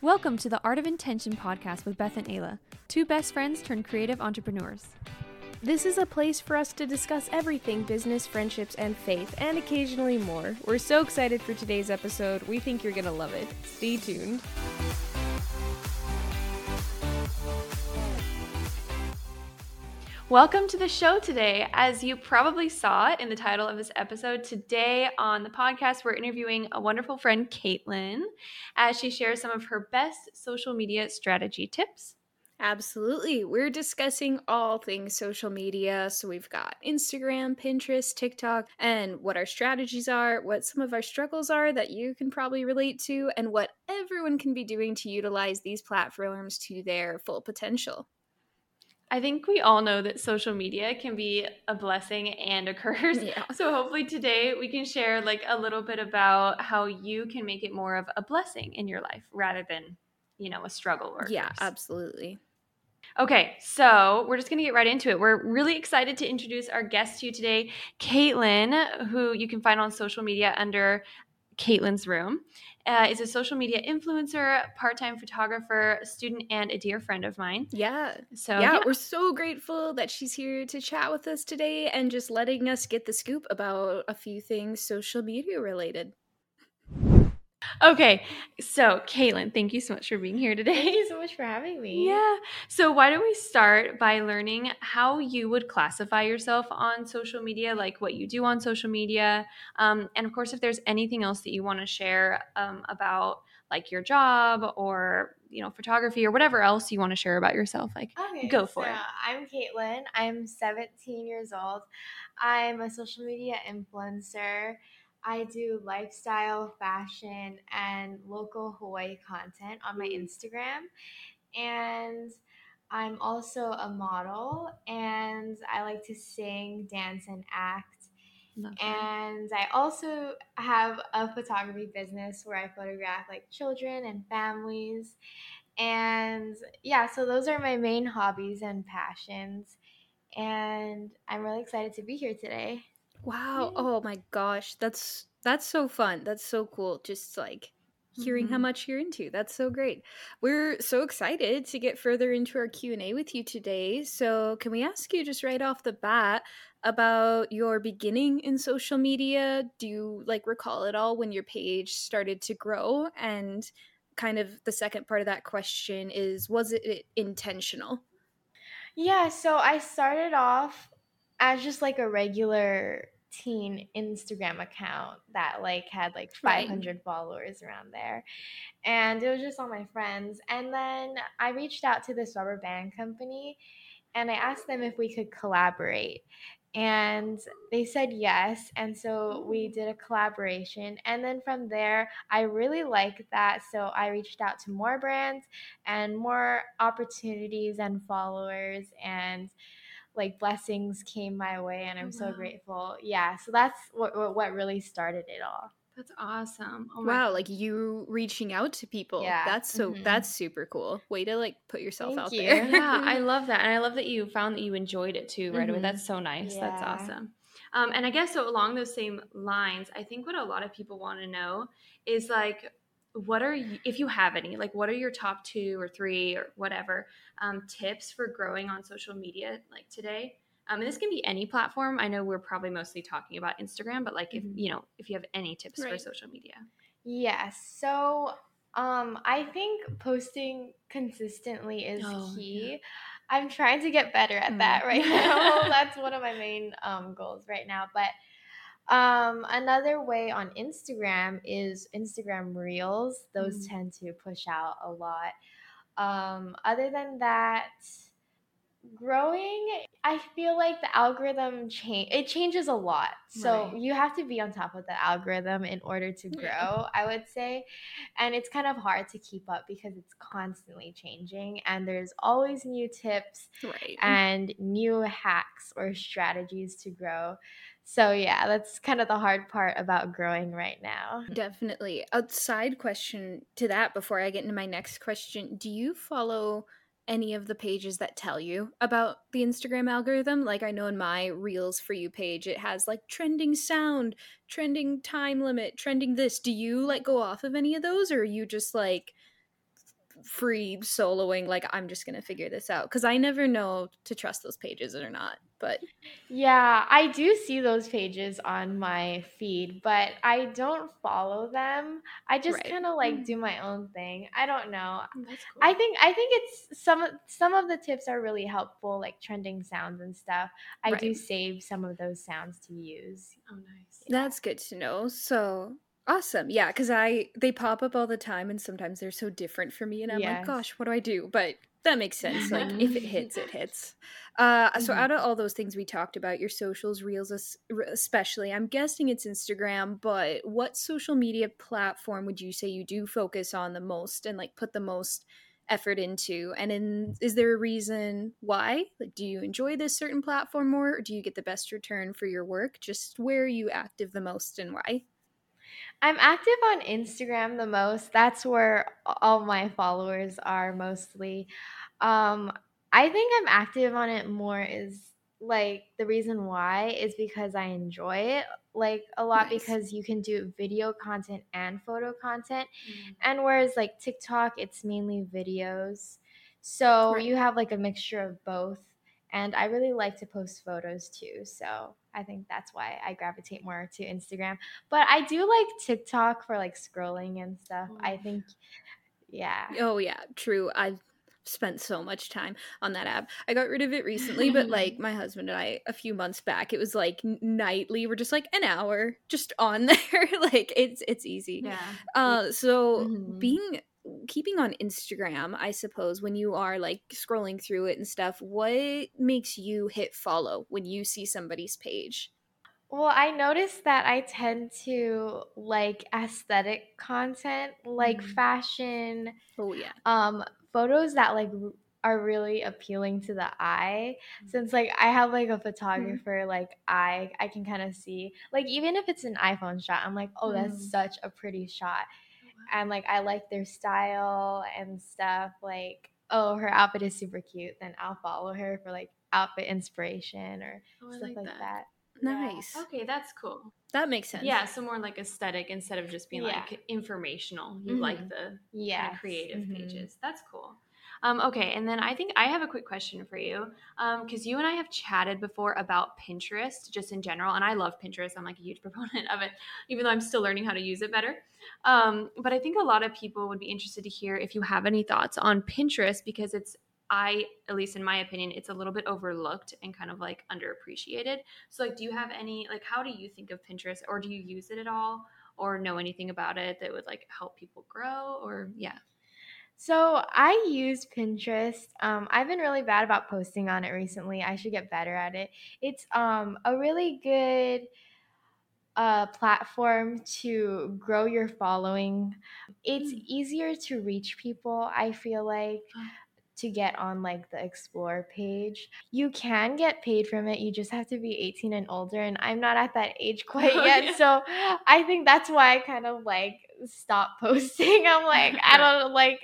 Welcome to the Art of Intention podcast with Beth and Ayla, two best friends turned creative entrepreneurs. This is a place for us to discuss everything business, friendships, and faith, and occasionally more. We're so excited for today's episode. We think you're going to love it. Stay tuned. Welcome to the show today. As you probably saw in the title of this episode, today on the podcast, we're interviewing a wonderful friend, Katelyn, as she shares some of her best social media strategy tips. Absolutely. We're discussing all things social media. So we've got Instagram, Pinterest, TikTok, and what our strategies are, what some of our struggles are that you can probably relate to, and what everyone can be doing to utilize these platforms to their full potential. I think we all know that social media can be a blessing and a curse. Yeah. So hopefully today we can share like a little bit about how you can make it more of a blessing in your life rather than, you know, a struggle or Yeah, curse. absolutely. Okay, so we're just going to get right into it. We're really excited to introduce our guest to you today, Katelyn, who you can find on social media under Katelyn's Room uh, is a social media influencer, part-time photographer, student, and a dear friend of mine. Yeah. So yeah, yeah, we're so grateful that she's here to chat with us today and just letting us get the scoop about a few things social media related. Okay, so Katelyn, thank you so much for being here today. Thank you so much for having me. Yeah. So why don't we start by learning how you would classify yourself on social media, like what you do on social media, um, and of course, if there's anything else that you want to share um, about like your job or you know photography or whatever else you want to share about yourself like okay, go for so it i'm katelyn i'm 17 years old i'm a social media influencer I do lifestyle, fashion, and local Hawaii content on my mm. Instagram. And I'm also a model and I like to sing, dance, and act. And I also have a photography business where I photograph like children and families. And yeah, so those are my main hobbies and passions. And I'm really excited to be here today. Wow. Oh my gosh. That's that's so fun. That's so cool. Just like hearing mm-hmm. how much you're into. That's so great. We're so excited to get further into our Q&A with you today. So, can we ask you just right off the bat about your beginning in social media? Do you like recall it all when your page started to grow and kind of the second part of that question is was it intentional? Yeah, so I started off as just like a regular teen Instagram account that like had like 500 right. followers around there. And it was just all my friends. And then I reached out to this rubber band company and I asked them if we could collaborate. And they said yes. And so we oh. did a collaboration. And then from there, I really liked that. So I reached out to more brands and more opportunities and followers. And like blessings came my way and i'm wow. so grateful yeah so that's what what really started it all that's awesome oh wow like you reaching out to people yeah that's so mm-hmm. that's super cool way to like put yourself Thank out you. there yeah i love that and i love that you found that you enjoyed it too right mm-hmm. away that's so nice yeah. that's awesome um, and i guess so along those same lines i think what a lot of people want to know is like what are you, if you have any like what are your top two or three or whatever um, tips for growing on social media like today um, and this can be any platform i know we're probably mostly talking about instagram but like if mm-hmm. you know if you have any tips right. for social media yes so um, i think posting consistently is oh, key yeah. i'm trying to get better at mm-hmm. that right now that's one of my main um, goals right now but um, another way on Instagram is Instagram Reels. Those mm. tend to push out a lot. Um, other than that, growing, I feel like the algorithm change it changes a lot. So right. you have to be on top of the algorithm in order to grow, yeah. I would say. And it's kind of hard to keep up because it's constantly changing and there's always new tips right. and new hacks or strategies to grow. So yeah, that's kind of the hard part about growing right now. Definitely. Outside question to that before I get into my next question, do you follow any of the pages that tell you about the Instagram algorithm? Like I know in my Reels for you page it has like trending sound, trending time limit, trending this. Do you like go off of any of those or are you just like free soloing like i'm just gonna figure this out because i never know to trust those pages or not but yeah i do see those pages on my feed but i don't follow them. I just right. kind of like do my own thing. I don't know. Oh, cool. i think i think it's some some of the tips are really helpful like trending sounds and stuff. I right. do save some of those sounds to use. Oh nice. That's good to know. So Awesome. Yeah, because I they pop up all the time and sometimes they're so different for me and I'm yes. like, gosh, what do I do? But that makes sense. Like if it hits, it hits. Uh, mm-hmm. so out of all those things we talked about, your socials, reels especially, I'm guessing it's Instagram, but what social media platform would you say you do focus on the most and like put the most effort into? And in, is there a reason why? Like do you enjoy this certain platform more or do you get the best return for your work? Just where are you active the most and why? I'm active on Instagram the most. That's where all my followers are mostly. Um, I think I'm active on it more is like the reason why is because I enjoy it like a lot nice. because you can do video content and photo content. Mm. And whereas like TikTok, it's mainly videos. So right. you have like a mixture of both and I really like to post photos too. So I think that's why I gravitate more to Instagram. But I do like TikTok for like scrolling and stuff. I mm. think, yeah. Oh, yeah, true. I've spent so much time on that app. I got rid of it recently, but like my husband and I, a few months back, it was like nightly. We're just like an hour just on there. like it's it's easy. Yeah. Uh, so mm-hmm. being keeping on Instagram, I suppose, when you are like scrolling through it and stuff, what makes you hit follow when you see somebody's page? Well, I noticed that I tend to like aesthetic content, like mm. fashion. Oh yeah. Um photos that like are really appealing to the eye mm. since like I have like a mm-hmm. photographer mm. like I I can kind of see like even if it's an iPhone shot I'm like oh that's mm. such a pretty shot and like I like their style and stuff. Like, oh, her outfit is super cute, then I'll follow her for like outfit inspiration or oh, stuff like, like that. that. Nice. Yeah. Okay, that's cool. That makes sense. Yeah, so more like aesthetic instead of just being yeah. like informational. You mm-hmm. like the yeah kind of creative mm-hmm. pages. That's cool. Um, okay, and then I think I have a quick question for you because um, you and I have chatted before about Pinterest just in general, and I love Pinterest. I'm like a huge proponent of it, even though I'm still learning how to use it better. Um, but I think a lot of people would be interested to hear if you have any thoughts on Pinterest because it's I, at least in my opinion, it's a little bit overlooked and kind of like underappreciated. So, like, do you have any, like, how do you think of Pinterest or do you use it at all or know anything about it that would like help people grow or, yeah? So I use Pinterest. Um, I've been really bad about posting on it recently. I should get better at it. It's um, a really good uh, platform to grow your following. It's mm. easier to reach people, I feel like, to get on like the explore page. You can get paid from it. You just have to be 18 and older and I'm not at that age quite oh, yet. Yeah. So I think that's why I kind of like stop posting. I'm like I don't like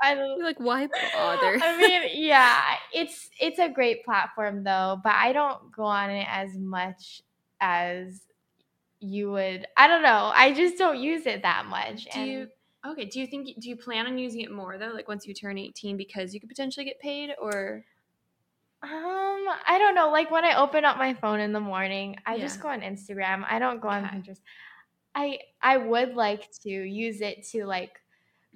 I don't like why bother. I mean, yeah, it's it's a great platform though, but I don't go on it as much as you would. I don't know. I just don't use it that much. Do and, you Okay, do you think do you plan on using it more though like once you turn 18 because you could potentially get paid or um, I don't know. Like when I open up my phone in the morning, I yeah. just go on Instagram. I don't go on Pinterest. I I would like to use it to like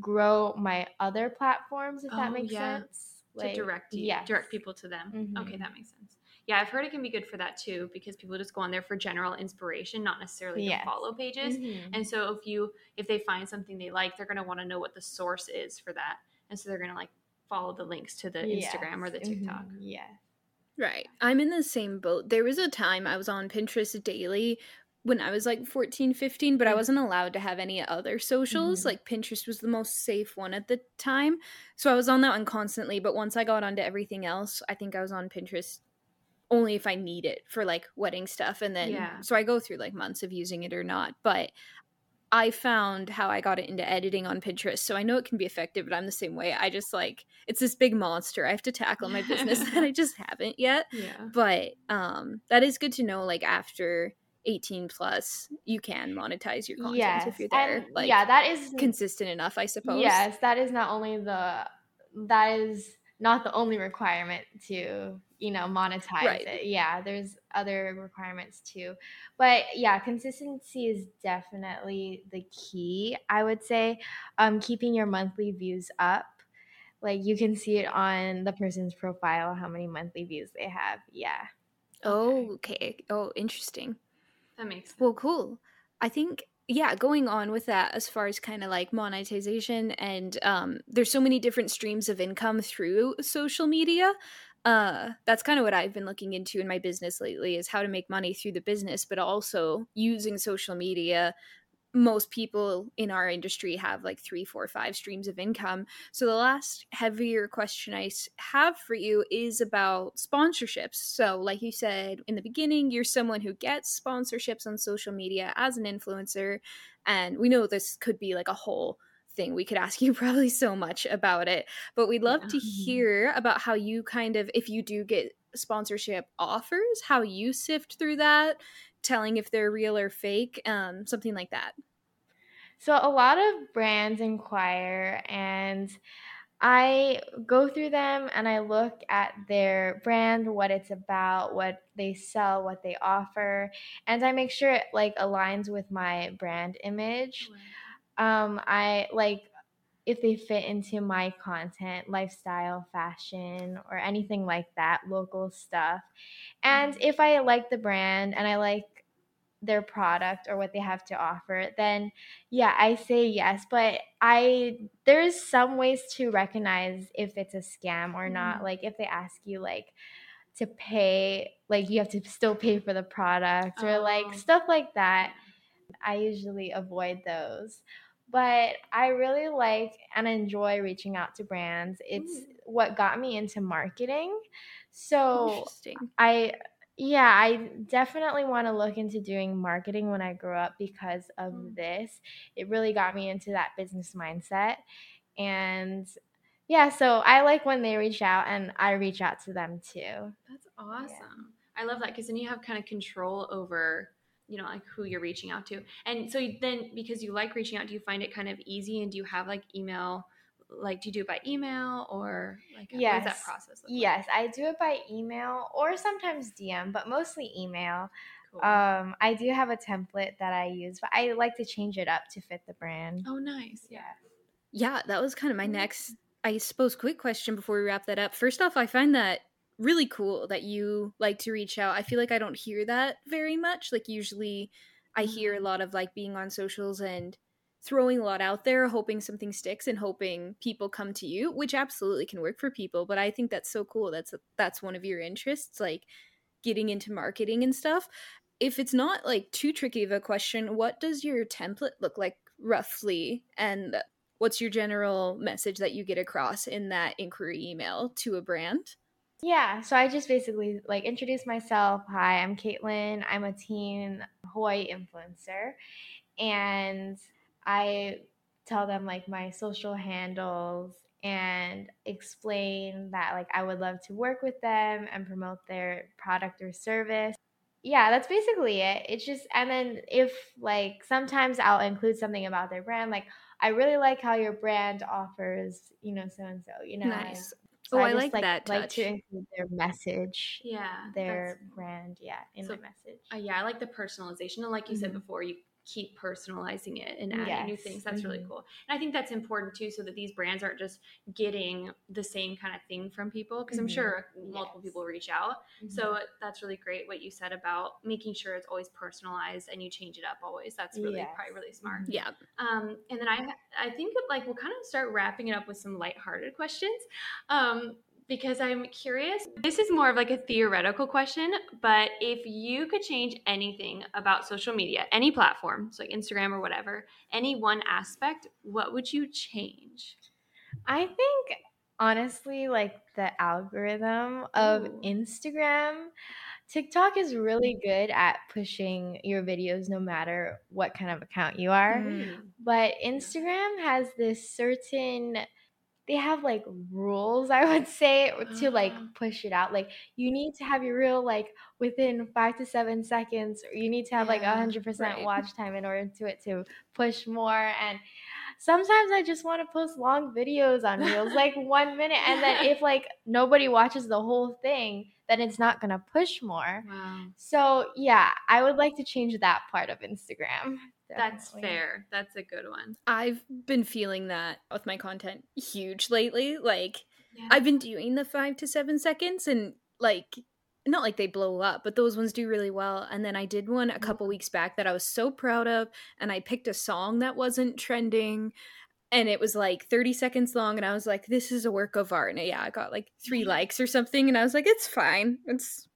grow my other platforms if oh, that makes yeah. sense. Like, to direct you, yes. direct people to them. Mm-hmm. Okay, that makes sense. Yeah, I've heard it can be good for that too because people just go on there for general inspiration, not necessarily yes. to follow pages. Mm-hmm. And so if you if they find something they like, they're going to want to know what the source is for that, and so they're going to like follow the links to the yes. Instagram or the TikTok. Mm-hmm. Yeah. Right. I'm in the same boat. There was a time I was on Pinterest daily when I was like 14, 15, but I mm. wasn't allowed to have any other socials. Mm-hmm. Like Pinterest was the most safe one at the time. So I was on that one constantly. But once I got onto everything else, I think I was on Pinterest only if I need it for like wedding stuff. And then, yeah. so I go through like months of using it or not. But I found how I got it into editing on Pinterest. So I know it can be effective, but I'm the same way. I just like it's this big monster I have to tackle my business that I just haven't yet. Yeah. But um that is good to know like after 18 plus, you can monetize your content yes. if you're there. And like yeah, that is consistent enough, I suppose. Yes, that is not only the that is not the only requirement to you know monetize right. it yeah there's other requirements too but yeah consistency is definitely the key i would say um keeping your monthly views up like you can see it on the person's profile how many monthly views they have yeah oh okay oh interesting that makes sense. well cool i think yeah going on with that as far as kind of like monetization and um, there's so many different streams of income through social media uh, that's kind of what i've been looking into in my business lately is how to make money through the business but also using social media most people in our industry have like three, four, five streams of income. So the last heavier question I have for you is about sponsorships. So, like you said in the beginning, you're someone who gets sponsorships on social media as an influencer. And we know this could be like a whole thing. We could ask you probably so much about it, but we'd love yeah. to hear about how you kind of, if you do get sponsorship offers, how you sift through that telling if they're real or fake, um, something like that. So a lot of brands inquire and I go through them and I look at their brand, what it's about, what they sell, what they offer, and I make sure it like aligns with my brand image. Um, I like if they fit into my content, lifestyle, fashion, or anything like that, local stuff. And mm-hmm. if I like the brand and I like their product or what they have to offer, then yeah, I say yes. But I there's some ways to recognize if it's a scam or not. Mm-hmm. Like if they ask you like to pay, like you have to still pay for the product or like oh. stuff like that. I usually avoid those but I really like and enjoy reaching out to brands. It's Ooh. what got me into marketing. So I yeah, I definitely want to look into doing marketing when I grow up because of mm. this. It really got me into that business mindset. And yeah, so I like when they reach out and I reach out to them too. That's awesome. Yeah. I love that because then you have kind of control over you know like who you're reaching out to. And so then because you like reaching out do you find it kind of easy? And do you have like email like do you do it by email or like yes. what does that process look yes like? i do it by email or sometimes dm but mostly email. Cool. um i do have a template that i use but i like to change it up to fit the brand. Oh nice. Yeah. Yeah that was kind of my next i suppose quick question before we wrap that up. First off i find that really cool that you like to reach out. I feel like I don't hear that very much. Like usually I hear a mm-hmm. lot of like being on socials and throwing a lot out there, hoping something sticks and hoping people come to you, which absolutely can work for people, but I think that's so cool. That's that's one of your interests like getting into marketing and stuff. If it's not like too tricky of a question, what does your template look like roughly and what's your general message that you get across in that inquiry email to a brand? Yeah, so I just basically like introduce myself. Hi, I'm Katelyn. I'm a teen Hawaii influencer. And I tell them like my social handles and explain that like I would love to work with them and promote their product or service. Yeah, that's basically it. It's just and then if like sometimes I'll include something about their brand like I really like how your brand offers, you know, so and so, you know. Nice. So oh, I, I like, like, that. Like to include their message. Yeah, their brand. Yeah, in so, the message. Uh, yeah, I like the personalization, and like you mm-hmm. said before, you keep personalizing it and adding yes. new things. That's mm-hmm. really cool. And I think that's important too, so that these brands aren't just getting the same kind of thing from people. Because mm-hmm. I'm sure multiple yes. people reach out. Mm-hmm. So that's really great what you said about making sure it's always personalized and you change it up always. That's really yes. probably really smart. Mm-hmm. Yeah. Um, and then I I think like we'll kind of start wrapping it up with some lighthearted questions. Um, because I'm curious. This is more of like a theoretical question, but if you could change anything about social media, any platform, so like Instagram or whatever, any one aspect, what would you change? I think honestly, like the algorithm of Ooh. Instagram. TikTok is really good at pushing your videos no matter what kind of account you are. Mm. But Instagram has this certain they have like rules i would say to like uh-huh. push it out like you need to have your reel like within five to seven seconds or you need to have yeah, like a hundred percent watch time in order to it to push more and sometimes i just want to post long videos on reels like one minute and then if like nobody watches the whole thing then it's not gonna push more wow. so yeah i would like to change that part of instagram that's fair. That's a good one. I've been feeling that with my content huge lately. Like yeah. I've been doing the 5 to 7 seconds and like not like they blow up, but those ones do really well. And then I did one a mm-hmm. couple weeks back that I was so proud of and I picked a song that wasn't trending and it was like 30 seconds long and I was like this is a work of art. And yeah, I got like 3 mm-hmm. likes or something and I was like it's fine. It's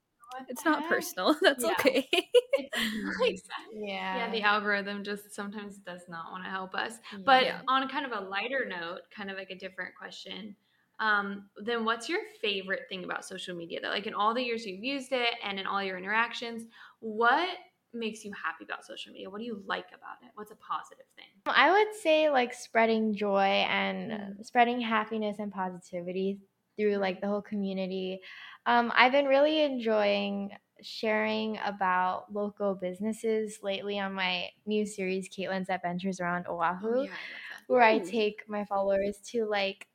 it's not personal. That's yeah. okay. yeah. Yeah, the algorithm just sometimes does not want to help us. But yeah. on kind of a lighter note, kind of like a different question, um, then what's your favorite thing about social media? That like in all the years you've used it and in all your interactions, what makes you happy about social media? What do you like about it? What's a positive thing? I would say like spreading joy and mm. spreading happiness and positivity through like the whole community. Um, I've been really enjoying sharing about local businesses lately on my new series, Katelyn's Adventures Around Oahu, oh, yeah, I where I take my followers to like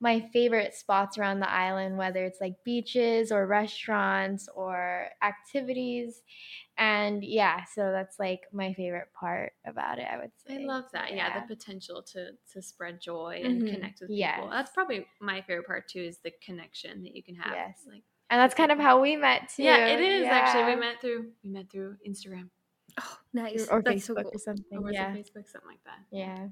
my favorite spots around the island, whether it's like beaches or restaurants or activities. And yeah, so that's like my favorite part about it, I would say. I love that. Yeah, yeah the potential to to spread joy and mm-hmm. connect with yes. people. That's probably my favorite part too is the connection that you can have. Yes. Like and that's kind of how we met too. Yeah, it is yeah. actually. We met through we met through Instagram. Oh, nice. Or that's Facebook so cool. or something. Or yeah. Facebook, something like that. Yeah.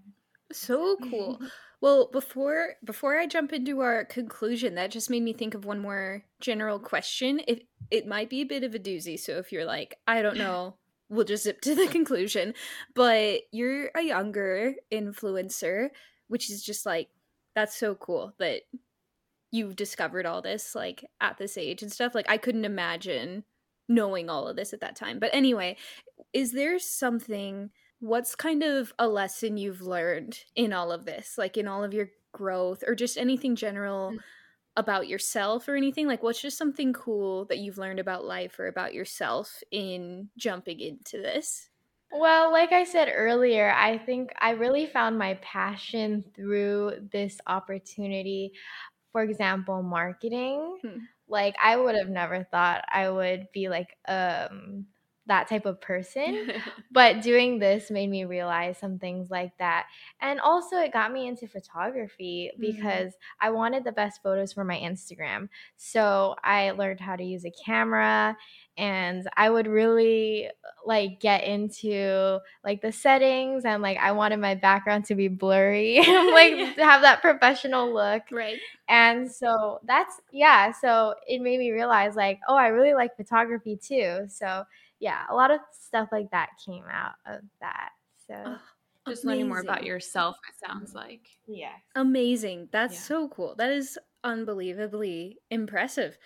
So cool. well, before before I jump into our conclusion, that just made me think of one more general question. It it might be a bit of a doozy, so if you're like, I don't know, we'll just zip to the conclusion. But you're a younger influencer, which is just like that's so cool that you've discovered all this like at this age and stuff like i couldn't imagine knowing all of this at that time. But anyway is there something what's kind of a lesson you've learned in all of this? Like in all of your growth or just anything general mm. about yourself or anything? Like what's just something cool that you've learned about life or about yourself in jumping into this? Well, like I said earlier, I think I really found my passion through this opportunity for example, marketing. Hmm. Like I would have never thought I would be like um that type of person. but doing this made me realize some things like that. And also, it got me into photography mm-hmm. because mm-hmm. I wanted the best photos for my Instagram. So I learned how to use a camera and I would really like get into like the settings and like I wanted my background to be blurry, like yeah. to have that professional look. Right. And so that's yeah, so it made me realize like, oh, I really like photography too. So yeah, a lot of stuff like that came out of that. So oh, just amazing. learning more about yourself, it sounds like. Yeah. Amazing. That's yeah. so cool. That is unbelievably impressive.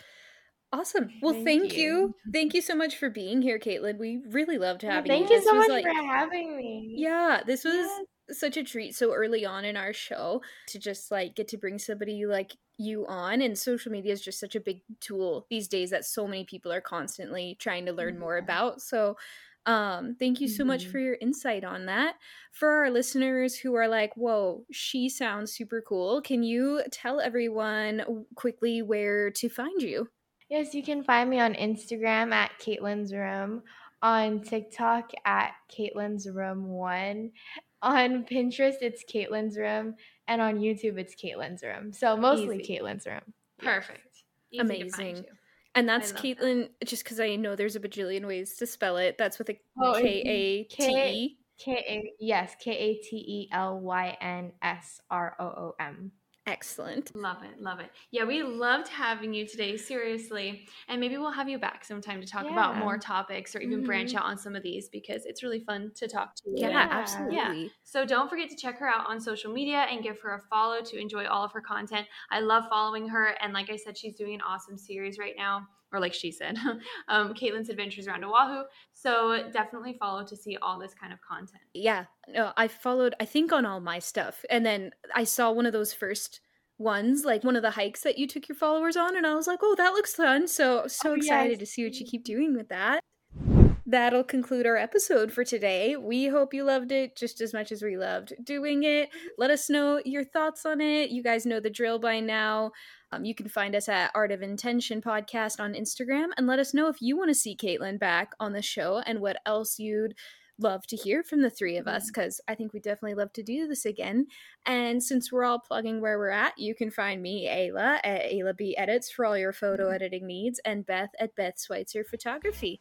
Awesome. Well, thank, thank you. you. Thank you so much for being here, Katelyn. We really loved having thank you. Thank you so much like, for having me. Yeah, this was yes. Such a treat so early on in our show to just like get to bring somebody like you on and social media is just such a big tool these days that so many people are constantly trying to learn more about so um thank you so mm-hmm. much for your insight on that. For our listeners who are like whoa she sounds super cool can you tell everyone quickly where to find you? Yes you can find me on instagram at katelyn's room on tiktok at katelyn's room one on pinterest it's katelyn's room and on YouTube it's Katelyn's room. So mostly Easy. Katelyn's room. Perfect. Easy Amazing. And that's Katelyn, that. just because I know there's a bajillion ways to spell it. That's with a oh, K A T E. K A yes, K A T E L Y N S R O O M. Excellent. Love it. Love it. Yeah, we loved having you today, seriously. And maybe we'll have you back sometime to talk yeah. about more topics or even mm-hmm. branch out on some of these because it's really fun to talk to you. Yeah, absolutely. Yeah. So don't forget to check her out on social media and give her a follow to enjoy all of her content. I love following her. And like I said, she's doing an awesome series right now. Or like she said, um, Katelyn's Adventures Around Oahu. So definitely follow to see all this kind of content. Yeah. No, I followed, I think, on all my stuff. And then I saw one of those first ones, like one of the hikes that you took your followers on, and I was like, oh, that looks fun. So so oh, excited yes. to see what you keep doing with that. That'll conclude our episode for today. We hope you loved it just as much as we loved doing it. Let us know your thoughts on it. You guys know the drill by now. Um, you can find us at Art of Intention podcast on Instagram and let us know if you want to see Katelyn back on the show and what else you'd love to hear from the three of us because mm-hmm. I think we definitely love to do this again. And since we're all plugging where we're at, you can find me, Ayla, at Ayla B Edits for all your photo mm-hmm. editing needs, and Beth at Beth Schweitzer Photography.